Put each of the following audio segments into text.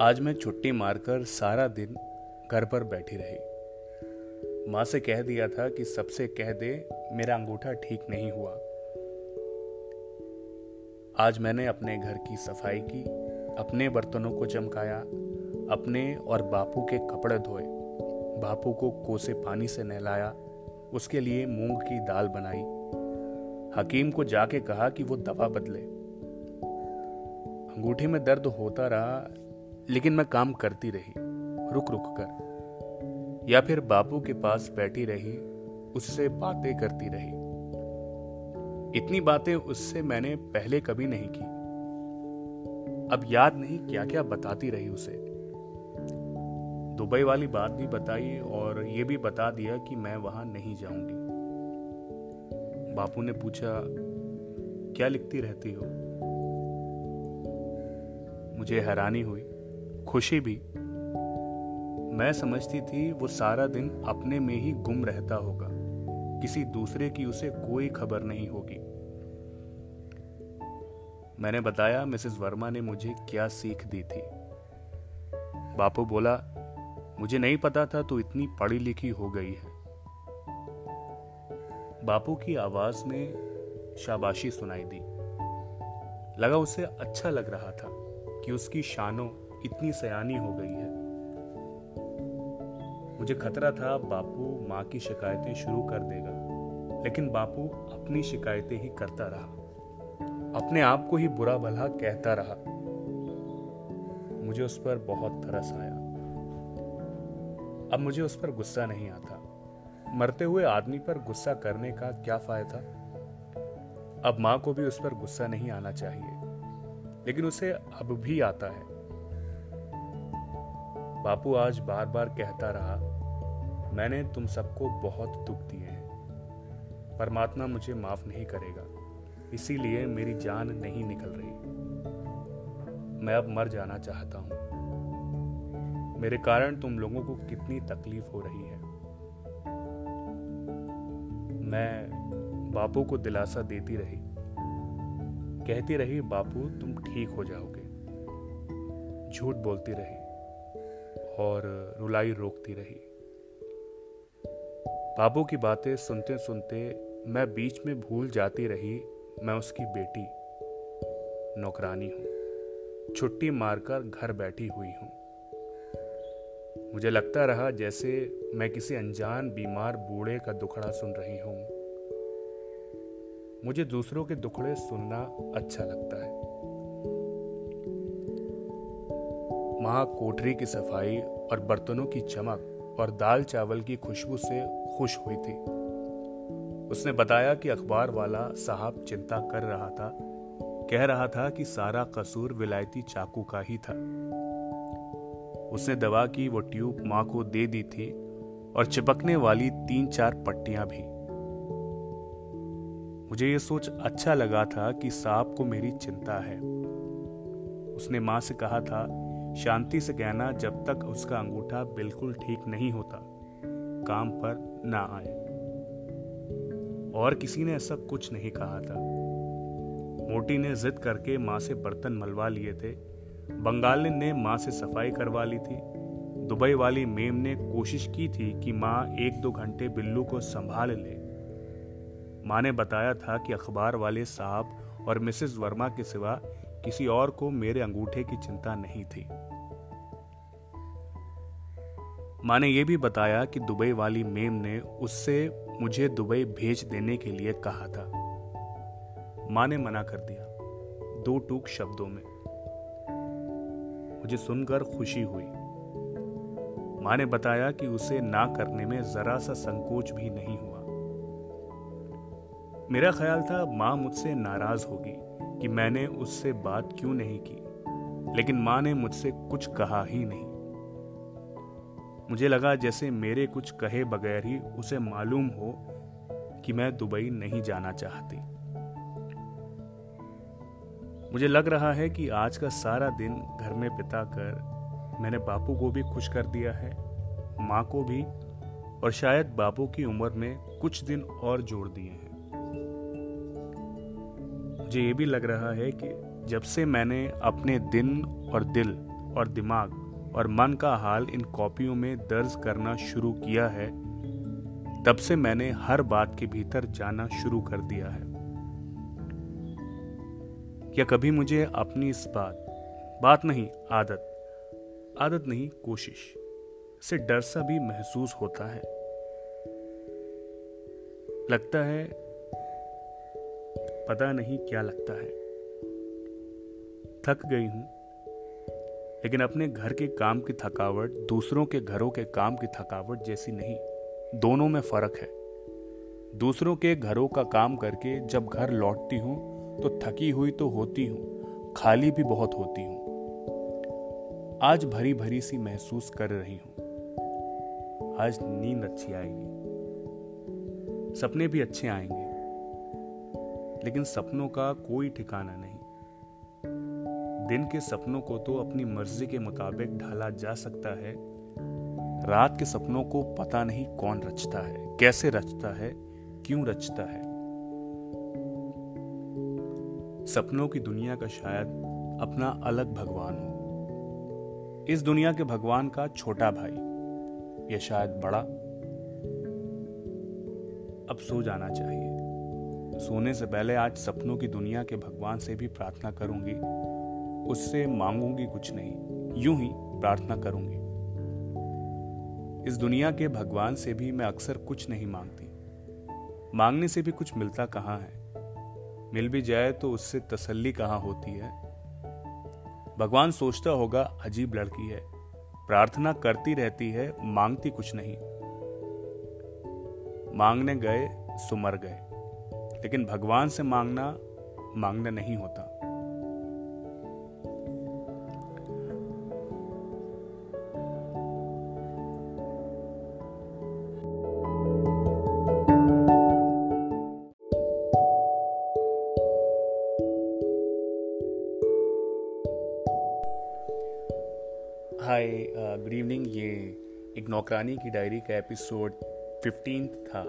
आज मैं छुट्टी मारकर सारा दिन घर पर बैठी रही। माँ से कह दिया था कि सबसे कह दे, मेरा अंगूठा ठीक नहीं हुआ। आज मैंने अपने घर की सफ़ाई की, अपने बर्तनों को चमकाया, अपने और बापू के कपड़े धोए। बापू को कोसे पानी से नहलाया, उसके लिए मूंग की दाल बनाई। हकीम को जाके कहा कि वो दवा बदले। अंगूठे में दर्द होता रहा लेकिन मैं काम करती रही, रुक रुक कर, या फिर बापू के पास बैठी रही, उससे बातें करती रही। इतनी बातें उससे मैंने पहले कभी नहीं की। अब याद नहीं क्या क्या बताती रही उसे। दुबई वाली बात भी बताई और ये भी बता दिया कि मैं वहाँ नहीं जाऊँगी। बापू ने पूछा, क्या लिखती रहती हो? मुझे हैरानी हुई। खुशी भी। मैं समझती थी वो सारा दिन अपने में ही गुम रहता होगा। किसी दूसरे की उसे कोई खबर नहीं होगी। मैंने बताया, मिसेस वर्मा ने मुझे क्या सीख दी थी। बापू बोला, मुझे नहीं पता था तो इतनी पढ़ी लिखी हो गई है। बापू की आवाज़ में शाबाशी सुनाई दी। लगा उसे अच्छा लग रहा था कि उसकी शानों इतनी सयानी हो गई है। मुझे खतरा था, बापू माँ की शिकायतें शुरू कर देगा। लेकिन बापू अपनी शिकायतें ही करता रहा। अपने आप को ही बुरा भला कहता रहा। मुझे उस पर बहुत तरस आया। अब मुझे उस पर गुस्सा नहीं आता। मरते हुए आदमी पर गुस्सा करने का क्या फ़ायदा? अब माँ को भी उस पर गुस्सा नहीं आना चाहिए। लेकिन उसे अब भी आता है। बापू आज बार बार कहता रहा, मैंने तुम सबको बहुत दुख दिए हैं। परमात्मा मुझे माफ़ नहीं करेगा, इसीलिए मेरी जान नहीं निकल रही। मैं अब मर जाना चाहता हूँ। मेरे कारण तुम लोगों को कितनी तकलीफ़ हो रही है। मैं बापू को दिलासा देती रही। कहती रही, बापू, तुम ठीक हो जाओगे। झूठ बोलती रही। और रुलाई रोकती रही। बाबू की बातें सुनते सुनते मैं बीच में भूल जाती रही, मैं उसकी बेटी, नौकरानी हूँ। छुट्टी मारकर घर बैठी हुई हूँ। मुझे लगता रहा जैसे मैं किसी अनजान बीमार बूढ़े का दुखड़ा सुन रही हूँ। मुझे दूसरों के दुखड़े सुनना अच्छा लगता है। माँ कोठरी की सफ़ाई और बर्तनों की चमक और दाल चावल की खुशबू से खुश हुई थी। उसने बताया कि अखबार वाला साहब चिंता कर रहा था, कह रहा था कि सारा कसूर विलायती चाकू का ही था। उसने दवा की वो ट्यूब माँ को दे दी थी और चिपकने वाली तीन चार पट्टियाँ भी। मुझे ये सोच अच्छा लगा था कि साहब को मेरी चिंता है। उसने माँ से कहा था शांति से कहना जब तक उसका अंगूठा बिल्कुल ठीक नहीं होता, काम पर ना आए। और किसी ने ऐसा कुछ नहीं कहा था। मोटी ने जिद करके माँ से बर्तन मलवा लिए थे। बंगाली ने माँ से सफ़ाई करवा ली थी। दुबई वाली मेम ने कोशिश की थी कि माँ एक दो घंटे बिल्लू को संभाल ले। माँ ने बताया था कि अखबार वाले साहब और मिसेस वर्मा के सिवा किसी और को मेरे अंगूठे की चिंता नहीं थी। माँ ने यह भी बताया कि दुबई वाली मेम ने उससे मुझे दुबई भेज देने के लिए कहा था। माँ ने मना कर दिया, दो टूक शब्दों में। मुझे सुनकर खुशी हुई। माँ ने बताया कि उसे ना करने में जरा सा संकोच भी नहीं हुआ। मेरा ख्याल था माँ मुझसे नाराज़ होगी। कि मैंने उससे बात क्यों नहीं की, लेकिन माँ ने मुझसे कुछ कहा ही नहीं। मुझे लगा जैसे मेरे कुछ कहे बगैर ही उसे मालूम हो कि मैं दुबई नहीं जाना चाहती। मुझे लग रहा है कि आज का सारा दिन घर में बिता कर मैंने बापू को भी खुश कर दिया है, माँ को भी, और शायद बापू की उम्र में कुछ दिन और जोड़ दिए हैं। मुझे ये भी लग रहा है कि जब से मैंने अपने दिन और दिल और दिमाग और मन का हाल इन कॉपियों में दर्ज करना शुरू किया है, तब से मैंने हर बात के भीतर जाना शुरू कर दिया है। या कभी मुझे अपनी इस बात बात नहीं, आदत आदत नहीं, कोशिश से डर सा भी महसूस होता है। लगता है पता नहीं क्या लगता है। थक गई हूँ, लेकिन अपने घर के काम की थकावट, दूसरों के घरों के काम की थकावट जैसी नहीं। दोनों में फ़र्क है। दूसरों के घरों का काम करके जब घर लौटती हूँ तो थकी हुई तो होती हूँ, खाली भी बहुत होती हूँ। आज भरी भरी सी महसूस कर रही हूँ। आज नींद अच्छी आएगी। सपने भी अच्छे आएँगे। लेकिन सपनों का कोई ठिकाना नहीं। दिन के सपनों को तो अपनी मर्ज़ी के मुताबिक ढाला जा सकता है। रात के सपनों को पता नहीं कौन रचता है, कैसे रचता है, क्यों रचता है। सपनों की दुनिया का शायद अपना अलग भगवान हो। इस दुनिया के भगवान का छोटा भाई, या शायद बड़ा। अब सो जाना चाहिए। सोने से पहले आज सपनों की दुनिया के भगवान से भी प्रार्थना करूँगी। उससे मांगूँगी कुछ नहीं, यूँ ही प्रार्थना करूँगी। इस दुनिया के भगवान से भी मैं अक्सर कुछ नहीं मांगती। मांगने से भी कुछ मिलता कहाँ है? मिल भी जाए तो उससे तसल्ली कहाँ होती है? भगवान सोचता होगा, अजीब लड़की है। प्रार्थना करती रहती है, मांगती कुछ नहीं। मांगने गए, सुमर गए। लेकिन भगवान से मांगना मांगना नहीं होता। Hi good evening. ये एक नौकरानी की डायरी का एपिसोड फिफ्टीन था।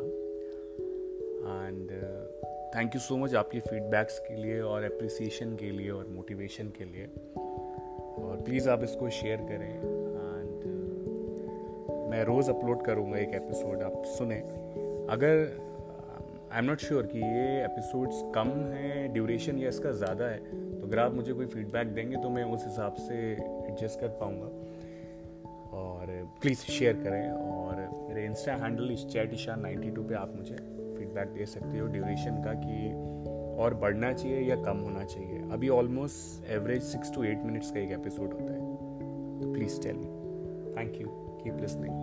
And thank you so much आपके फीडबैक्स के लिए और अप्रिसिएशन के लिए और मोटिवेशन के लिए। और प्लीज़ आप इसको शेयर करें। एंड uh, मैं रोज़ अपलोड करूँगा एक एपिसोड आप सुने। अगर आई एम नॉट श्योर कि ये एपिसोड्स कम हैं ड्यूरेशन या इसका ज़्यादा है तो अगर आप मुझे कोई फीडबैक देंगे तो मैं उस हिसाब से एडजस्ट कर पाऊँगा। और प्लीज़ शेयर करें। और मेरे इंस्टा हैंडल इस चैट ईशा नाइन्टी टू पर आप मुझे फीडबैक दे सकते हो ड्यूरेशन का कि और बढ़ना चाहिए या कम होना चाहिए। अभी almost average six to eight minutes का एक एपिसोड होता है। तो please tell me thank you keep listening